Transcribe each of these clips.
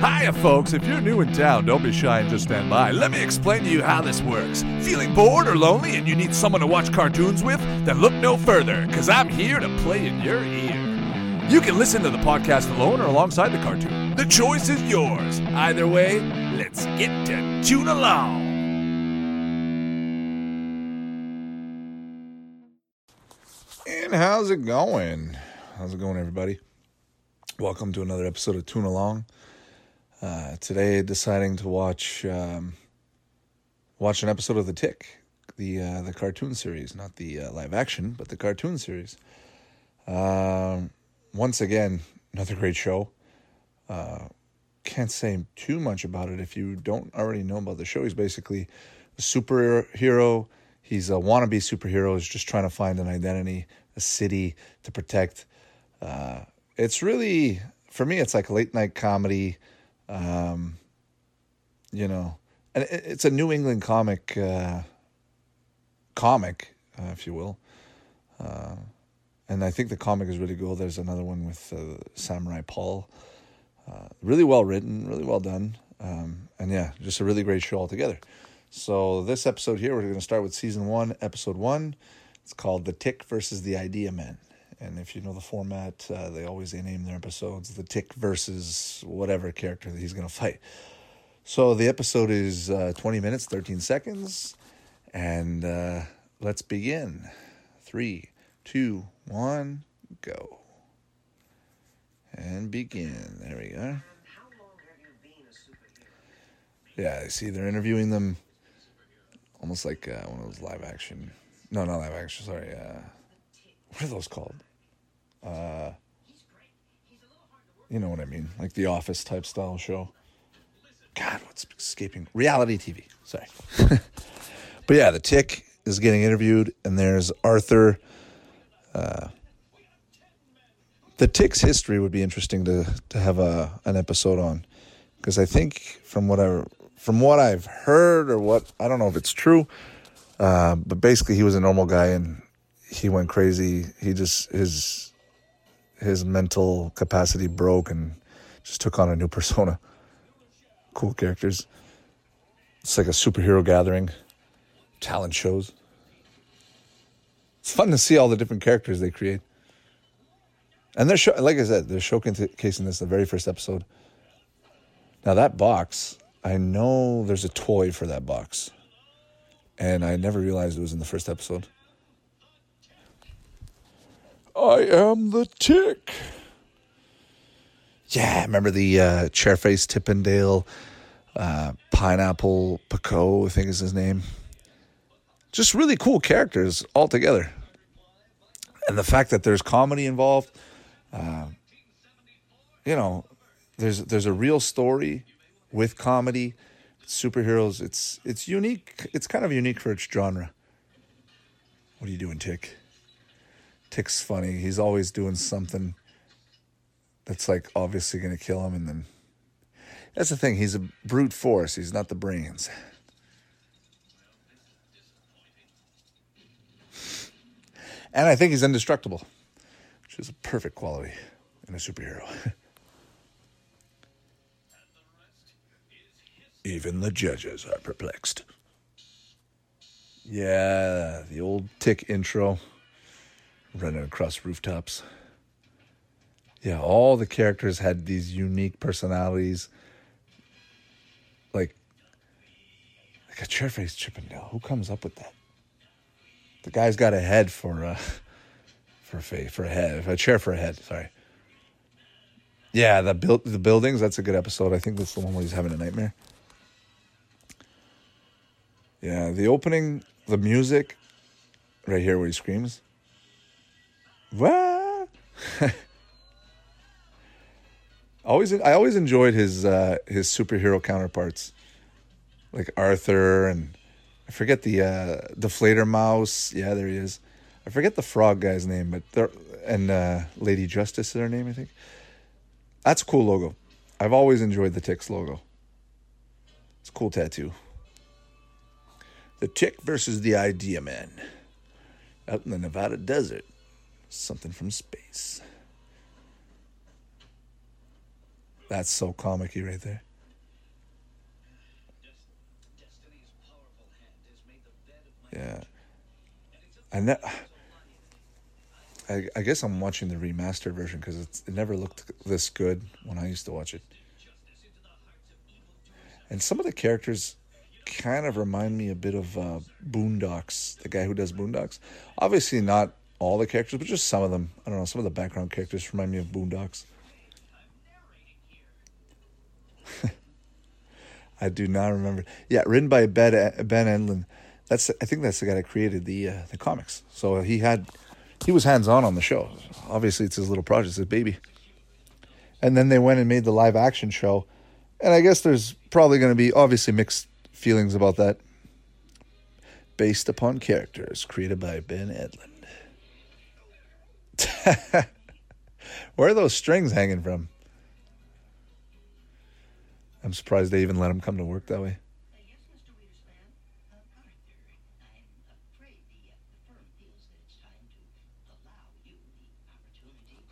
Hiya, folks. If you're new in town, don't be shy and just stand by. Let me explain to you how this works. Feeling bored or lonely and you need someone to watch cartoons with? Then look no further, because I'm here to play in your ear. You can listen to the podcast alone or alongside the cartoon. The choice is yours. Either way, let's get to tune along. And how's it going? How's it going, everybody? Welcome to another episode of Tune Along. Uh, today, deciding to watch um, watch an episode of The Tick, the uh, the cartoon series, not the uh, live action, but the cartoon series. Um, once again, another great show. Uh, can't say too much about it if you don't already know about the show. He's basically a superhero. He's a wannabe superhero. He's just trying to find an identity, a city to protect. Uh, it's really, for me, it's like late night comedy. Um, you know, and it, it's a New England comic, uh, comic, uh, if you will. Uh, and I think the comic is really cool. There's another one with uh, Samurai Paul. Uh, really well written, really well done. Um, and yeah, just a really great show altogether. So this episode here, we're going to start with season one, episode one. It's called "The Tick versus the Idea Men." And if you know the format, uh, they always name their episodes "The Tick versus whatever character that he's going to fight." So the episode is uh, twenty minutes, thirteen seconds, and uh, let's begin. Three, two, one, go. And begin. There we go. Yeah, I see they're interviewing them almost like uh, one of those live action. No, not live action. Sorry. Uh, what are those called? Uh, you know what I mean, like the Office type style show. God, what's escaping? Reality TV. Sorry. but yeah, the Tick is getting interviewed, and there's Arthur. Uh, the Tick's history would be interesting to to have a an episode on, because I think from what I from what I've heard or what I don't know if it's true, uh, but basically he was a normal guy and he went crazy. He just his his mental capacity broke and just took on a new persona. Cool characters. It's like a superhero gathering, talent shows. It's fun to see all the different characters they create. And they're show, like I said, they're showcasing this in the very first episode. Now that box, I know there's a toy for that box, and I never realized it was in the first episode. I am the tick. Yeah, remember the uh, Chairface Chippendale, uh, Pineapple Pico, I think is his name. Just really cool characters altogether. And the fact that there's comedy involved, uh, you know, there's there's a real story with comedy, superheroes. It's it's unique. It's kind of unique for its genre. What are you doing, Tick? Tick's funny. He's always doing something that's like obviously going to kill him, and then that's the thing. He's a brute force. He's not the brains. And I think he's indestructible, which is a perfect quality in a superhero. Even the judges are perplexed. Yeah, the old tick intro running across rooftops. Yeah, all the characters had these unique personalities. Like like a chairface Chippendale. Who comes up with that? The guy's got a head for uh for a face, for a head, a chair for a head, sorry. Yeah, the build the buildings, that's a good episode. I think that's the one where he's having a nightmare. Yeah, the opening, the music, right here where he screams. What? always, I always enjoyed his uh, his superhero counterparts, like Arthur and I forget the uh, deflator mouse. Yeah, there he is. I forget the frog guy's name, but and uh, Lady Justice is her name, I think. That's a cool logo. I've always enjoyed the Ticks logo. It's a cool tattoo. The Tick versus the Idea Man. Out in the Nevada desert. Something from space. That's so comicky right there. Yeah. I ne- I, I guess I'm watching the remastered version because it never looked this good when I used to watch it. And some of the characters kind of remind me a bit of uh, Boondocks, the guy who does Boondocks. Obviously, not all the characters, but just some of them. I don't know. Some of the background characters remind me of Boondocks. I do not remember. Yeah, written by Ben Ben Edlund. That's I think that's the guy that created the uh, the comics. So he had he was hands on on the show. Obviously, it's his little project, it's his baby. And then they went and made the live action show, and I guess there's probably going to be obviously mixed feelings about that, based upon characters created by Ben Edlund. Where are those strings hanging from? I'm surprised they even let him come to work that way.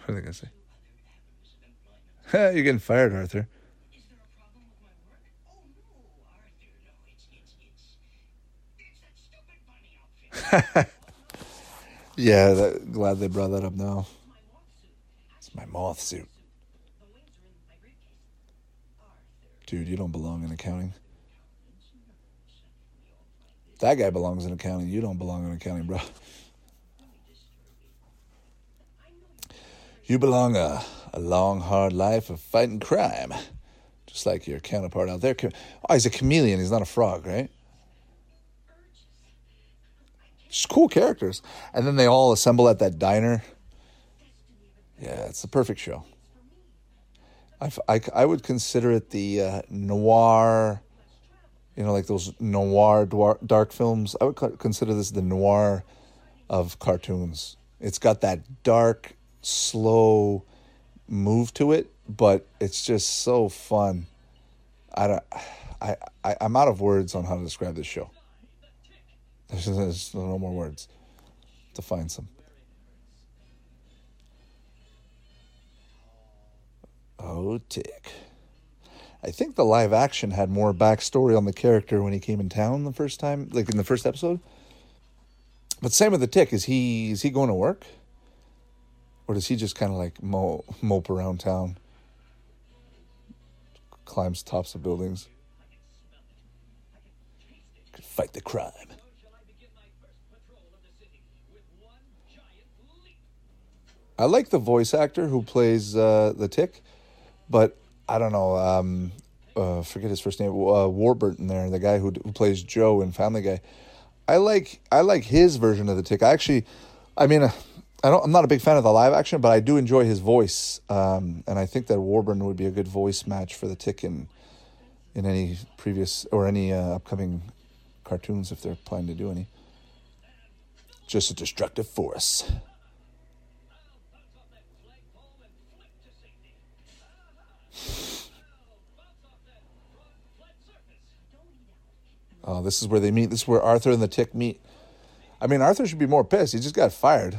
What are they going to say? You're getting fired, Arthur. yeah, that, glad they brought that up now. It's my moth suit. Dude, you don't belong in accounting. That guy belongs in accounting. You don't belong in accounting, bro. You belong a, a long, hard life of fighting crime. Just like your counterpart out there. Oh, he's a chameleon. He's not a frog, right? Just cool characters. And then they all assemble at that diner. Yeah, it's the perfect show. I, I, would consider it the uh, noir, you know, like those noir dark films. I would consider this the noir of cartoons. It's got that dark, slow move to it, but it's just so fun. I don't, I, I I'm out of words on how to describe this show. There's, there's no more words to find some. Oh, Tick. I think the live action had more backstory on the character when he came in town the first time, like in the first episode. But same with the Tick. Is he is he going to work, or does he just kind of like mo- mope around town, climbs tops of buildings, fight the crime? I like the voice actor who plays uh, the Tick but I don't know. Um, uh, forget his first name. Uh, Warburton there, the guy who, who plays Joe in Family Guy. I like I like his version of the Tick. I actually, I mean, I don't. I'm not a big fan of the live action, but I do enjoy his voice, um, and I think that Warburton would be a good voice match for the Tick in in any previous or any uh, upcoming cartoons if they're planning to do any. Just a destructive force. Oh, this is where they meet. This is where Arthur and the Tick meet. I mean, Arthur should be more pissed. He just got fired.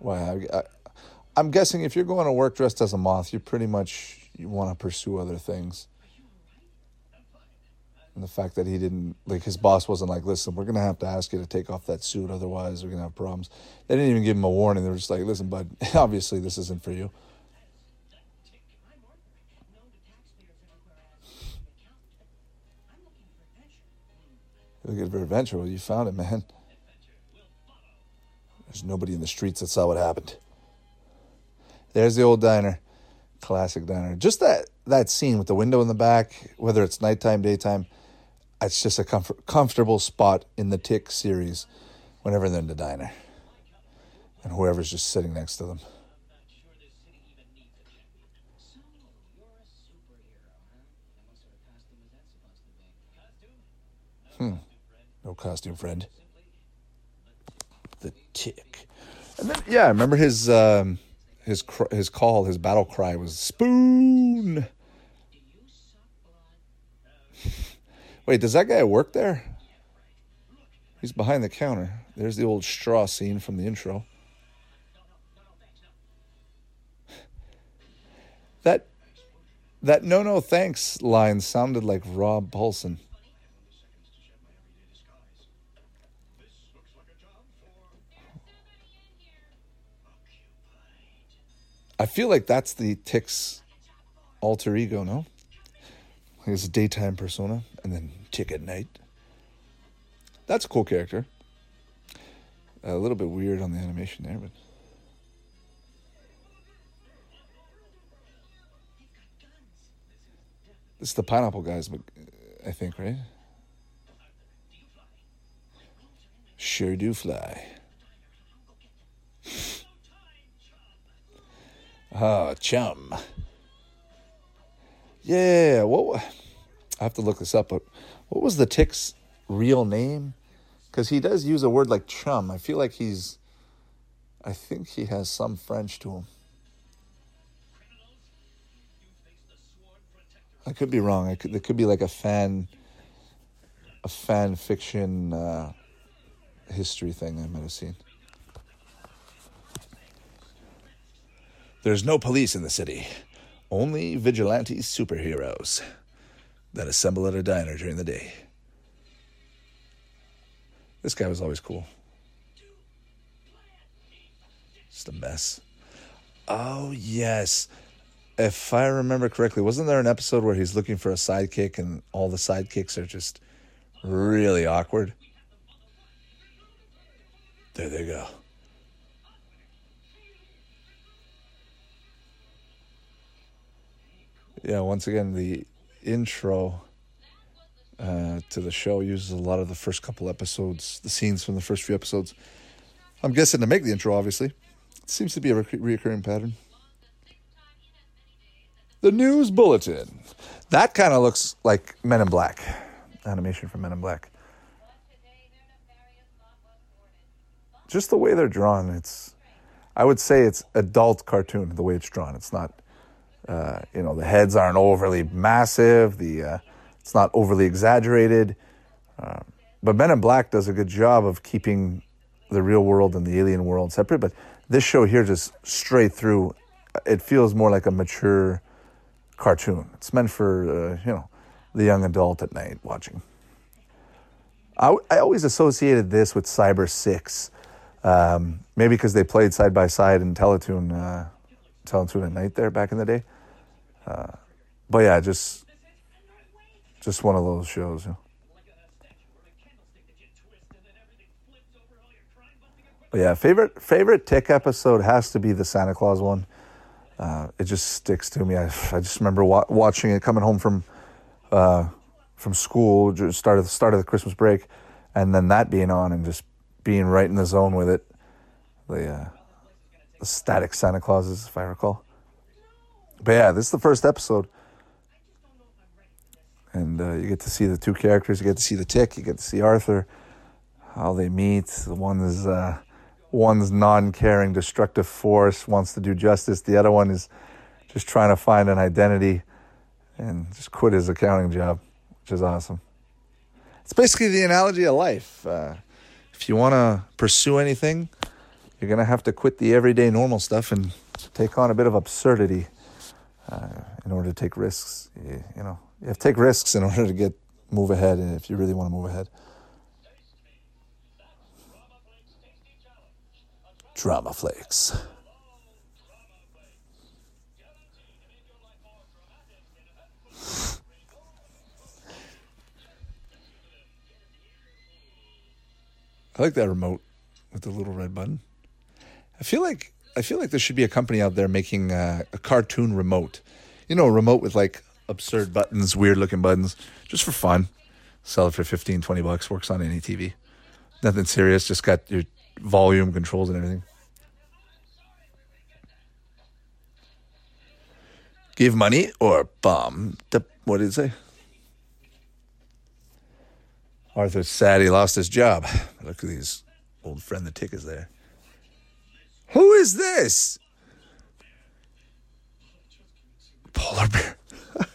Wow. I, am guessing if you're going to work dressed as a moth, you pretty much you want to pursue other things. And the fact that he didn't, like, his boss wasn't like, listen, we're going to have to ask you to take off that suit, otherwise, we're going to have problems. They didn't even give him a warning. They were just like, listen, bud, obviously this isn't for you. Looking for adventure. Well, you found it, man. There's nobody in the streets that saw what happened. There's the old diner. Classic diner. Just that, that scene with the window in the back, whether it's nighttime, daytime, it's just a comfort, comfortable spot in the Tick series whenever they're in the diner. And whoever's just sitting next to them. Hmm. No costume friend. The tick. And then yeah, I remember his um, his cr- his call, his battle cry was spoon. Wait, does that guy work there? He's behind the counter. There's the old straw scene from the intro. That That no, no, thanks line sounded like Rob Paulsen. I feel like that's the Tick's alter ego, no? He's a daytime persona and then Tick at night. That's a cool character. A little bit weird on the animation there, but. This is the pineapple guys, I think, right? Sure do fly. Oh, chum. Yeah, what? I have to look this up, but what was the tick's real name? Because he does use a word like chum. I feel like he's. I think he has some French to him. I could be wrong. I could, there could be like a fan, a fan fiction uh, history thing I might have seen. There's no police in the city, only vigilante superheroes that assemble at a diner during the day. This guy was always cool. Just a mess. Oh, yes. If I remember correctly, wasn't there an episode where he's looking for a sidekick and all the sidekicks are just really awkward? There they go. Yeah, once again, the intro uh, to the show uses a lot of the first couple episodes, the scenes from the first few episodes. I'm guessing to make the intro, obviously. It seems to be a re- reoccurring pattern. The news bulletin. That kind of looks like Men in Black, animation from Men in Black. Just the way they're drawn, it's, I would say it's adult cartoon, the way it's drawn. It's not uh, you know, the heads aren't overly massive. The uh, it's not overly exaggerated. Uh, but Men in Black does a good job of keeping the real world and the alien world separate. But this show here, just straight through, it feels more like a mature cartoon. It's meant for uh, you know the young adult at night watching. I, I always associated this with Cyber Six, um, maybe because they played side by side in Teletoon, uh, Teletoon at night there back in the day. Uh, but yeah, just just one of those shows. But yeah, favorite favorite Tick episode has to be the Santa Claus one. Uh, it just sticks to me. I, I just remember wa- watching it coming home from uh, from school, just start of the start of the Christmas break, and then that being on and just being right in the zone with it. The, uh, the static Santa Clauses, if I recall. But yeah, this is the first episode. And uh, you get to see the two characters. You get to see the tick. You get to see Arthur, how they meet. One is uh, one's non-caring, destructive force, wants to do justice. The other one is just trying to find an identity and just quit his accounting job, which is awesome. It's basically the analogy of life. Uh, if you want to pursue anything, you're going to have to quit the everyday normal stuff and take on a bit of absurdity uh, in order to take risks. You, you, know, you have to take risks in order to get move ahead, and if you really want to move ahead. Drama flakes. I like that remote with the little red button. I feel like I feel like there should be a company out there making uh, a cartoon remote. You know, a remote with like absurd buttons, weird looking buttons, just for fun. Sell it for 15, 20 bucks. Works on any TV. Nothing serious. Just got your volume controls and everything. Give money or bomb. The, what did it say? Arthur's sad he lost his job. Look at these old friend the tick is there. Who is this? Polar bear.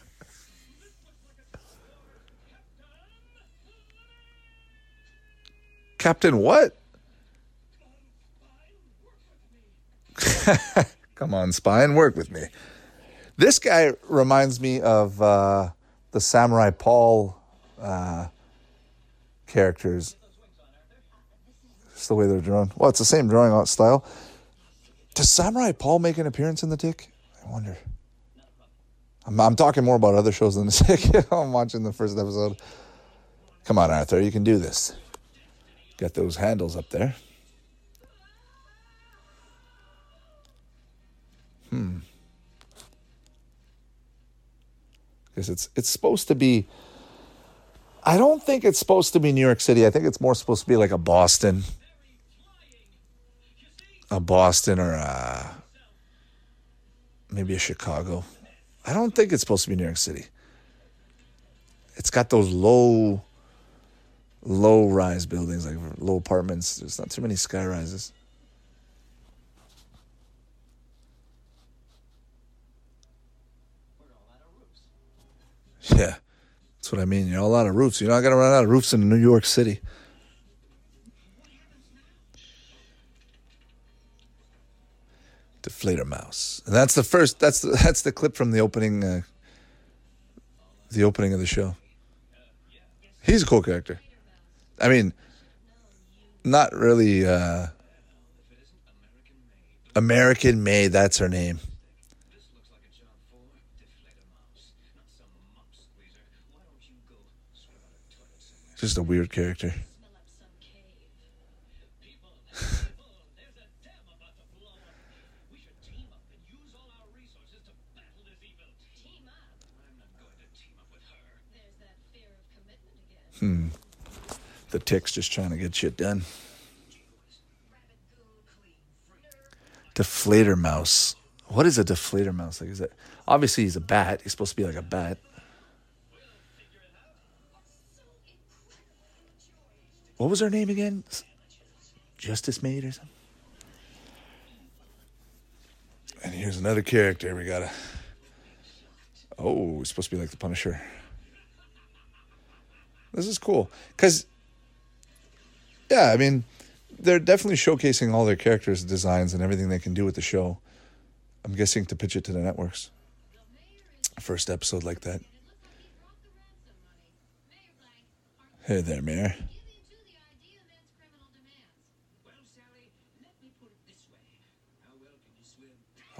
Captain what? Come on, spy, and work with me. This guy reminds me of uh, the Samurai Paul uh, characters. It's the way they're drawn. Well, it's the same drawing style. Does Samurai Paul make an appearance in the Tick? I wonder. I'm, I'm talking more about other shows than the Tick. I'm watching the first episode. Come on, Arthur, you can do this. Got those handles up there. Hmm. Because it's it's supposed to be. I don't think it's supposed to be New York City. I think it's more supposed to be like a Boston, a Boston or a, maybe a Chicago. I don't think it's supposed to be New York City. It's got those low, low rise buildings, like low apartments. There's not too many sky rises. Yeah, that's what I mean. You're all out of roofs. You're not gonna run out of roofs in New York City. Deflator Mouse, and that's the first. That's the that's the clip from the opening. Uh, the opening of the show. He's a cool character. I mean, not really uh, American Maid. That's her name. Just a weird character. Hmm. The tick's just trying to get shit done. Deflator mouse. What is a deflator mouse? Like is that obviously he's a bat. He's supposed to be like a bat. What was her name again? Justice Maid or something? And here's another character we gotta. Oh, it's supposed to be like the Punisher. This is cool because, yeah, I mean, they're definitely showcasing all their characters' designs and everything they can do with the show. I'm guessing to pitch it to the networks. First episode like that. Hey there, Mayor.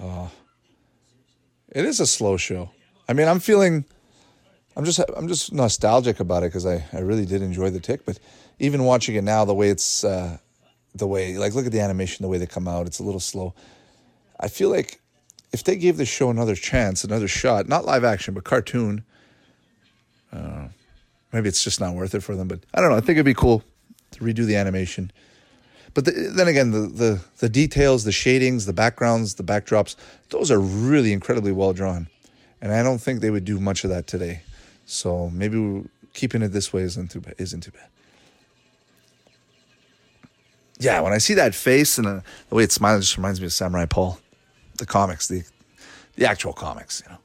Oh, it is a slow show. I mean, I'm feeling, I'm just, I'm just nostalgic about it because I, I really did enjoy the tick. But even watching it now, the way it's, uh, the way, like, look at the animation, the way they come out, it's a little slow. I feel like if they gave the show another chance, another shot, not live action, but cartoon, uh, maybe it's just not worth it for them. But I don't know. I think it'd be cool to redo the animation. But the, then again, the, the the details, the shadings, the backgrounds, the backdrops, those are really incredibly well drawn, and I don't think they would do much of that today. So maybe keeping it this way isn't too bad. Isn't too bad. Yeah, when I see that face and uh, the way it smiles, it just reminds me of Samurai Paul, the comics, the the actual comics, you know.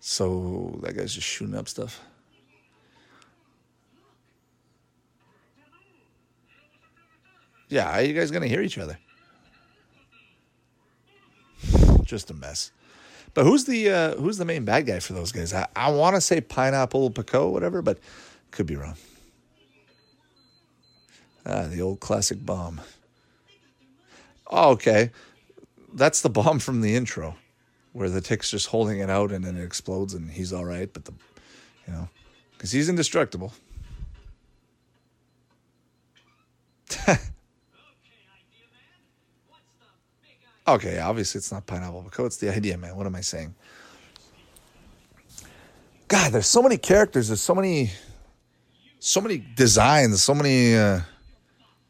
So that guy's just shooting up stuff. Yeah, are you guys gonna hear each other? Just a mess. But who's the uh, who's the main bad guy for those guys? I, I want to say Pineapple Pico, whatever, but could be wrong. Ah, the old classic bomb. Oh, okay. That's the bomb from the intro, where the tick's just holding it out and then it explodes and he's all right, but the, you know, because he's indestructible. Okay, obviously it's not pineapple pico. It's the idea, man. What am I saying? God, there's so many characters. There's so many, so many designs. So many. Uh, there's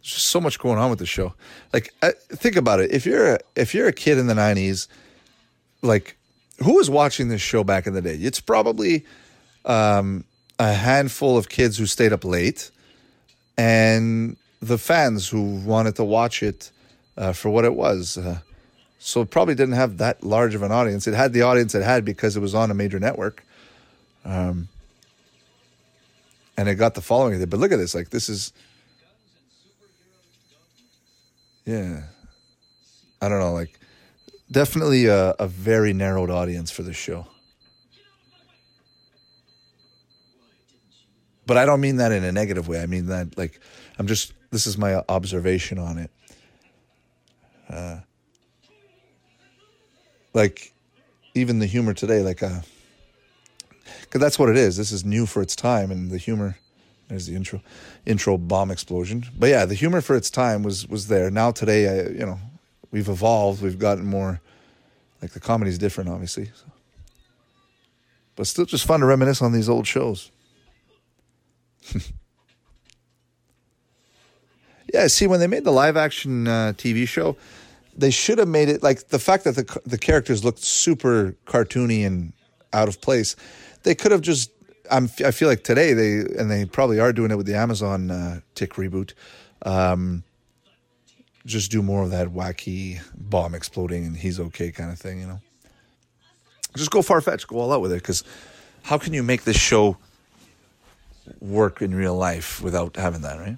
just so much going on with the show. Like, uh, think about it. If you're a, if you're a kid in the '90s, like, who was watching this show back in the day? It's probably um, a handful of kids who stayed up late, and the fans who wanted to watch it uh, for what it was. Uh, so it probably didn't have that large of an audience. It had the audience it had because it was on a major network. Um, and it got the following. But look at this. Like, this is. Yeah. I don't know. Like, definitely a, a very narrowed audience for this show. But I don't mean that in a negative way. I mean that like I'm just this is my observation on it. Uh, like even the humor today, like uh, because that's what it is. This is new for its time, and the humor. There's the intro, intro bomb explosion. But yeah, the humor for its time was was there. Now today, I, you know, we've evolved. We've gotten more. Like the comedy's different, obviously. So. But still, just fun to reminisce on these old shows. yeah, see, when they made the live action uh, TV show, they should have made it like the fact that the the characters looked super cartoony and out of place. They could have just. I'm, I feel like today they and they probably are doing it with the Amazon uh, Tick reboot. Um, just do more of that wacky bomb exploding and he's okay kind of thing, you know. Just go far fetched, go all out with it, because how can you make this show work in real life without having that, right?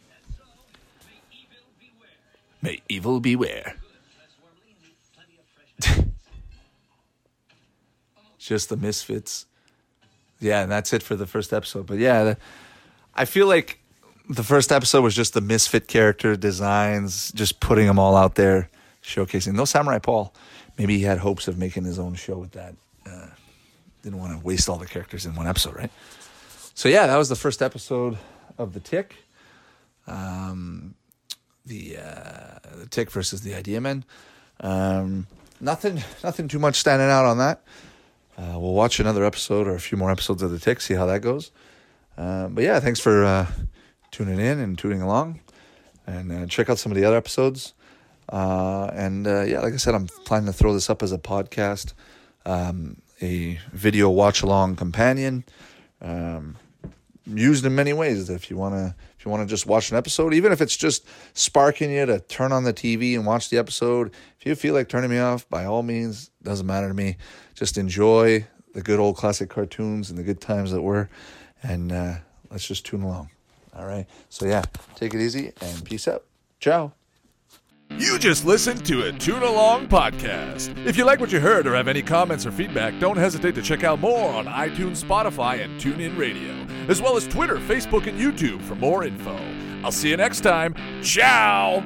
May evil beware. Just the misfits. Yeah, and that's it for the first episode. But yeah, I feel like the first episode was just the misfit character designs, just putting them all out there, showcasing. No Samurai Paul. Maybe he had hopes of making his own show with that. Uh, didn't want to waste all the characters in one episode, right? So yeah, that was the first episode of the Tick. Um, the uh, the Tick versus the Idea Men. Um, nothing, nothing too much standing out on that. Uh, we'll watch another episode or a few more episodes of the Tick, see how that goes. Uh, but yeah, thanks for uh, tuning in and tuning along, and uh, check out some of the other episodes. Uh, and yeah, like I said, I'm planning to throw this up as a podcast, um, a video watch along companion. Um, used in many ways. If you wanna, if you wanna just watch an episode, even if it's just sparking you to turn on the TV and watch the episode. If you feel like turning me off, by all means, doesn't matter to me. Just enjoy the good old classic cartoons and the good times that were, and uh, let's just tune along. All right. So yeah, take it easy and peace out. Ciao. You just listened to a Tune Along podcast. If you like what you heard or have any comments or feedback, don't hesitate to check out more on iTunes, Spotify, and TuneIn Radio, as well as Twitter, Facebook, and YouTube for more info. I'll see you next time. Ciao!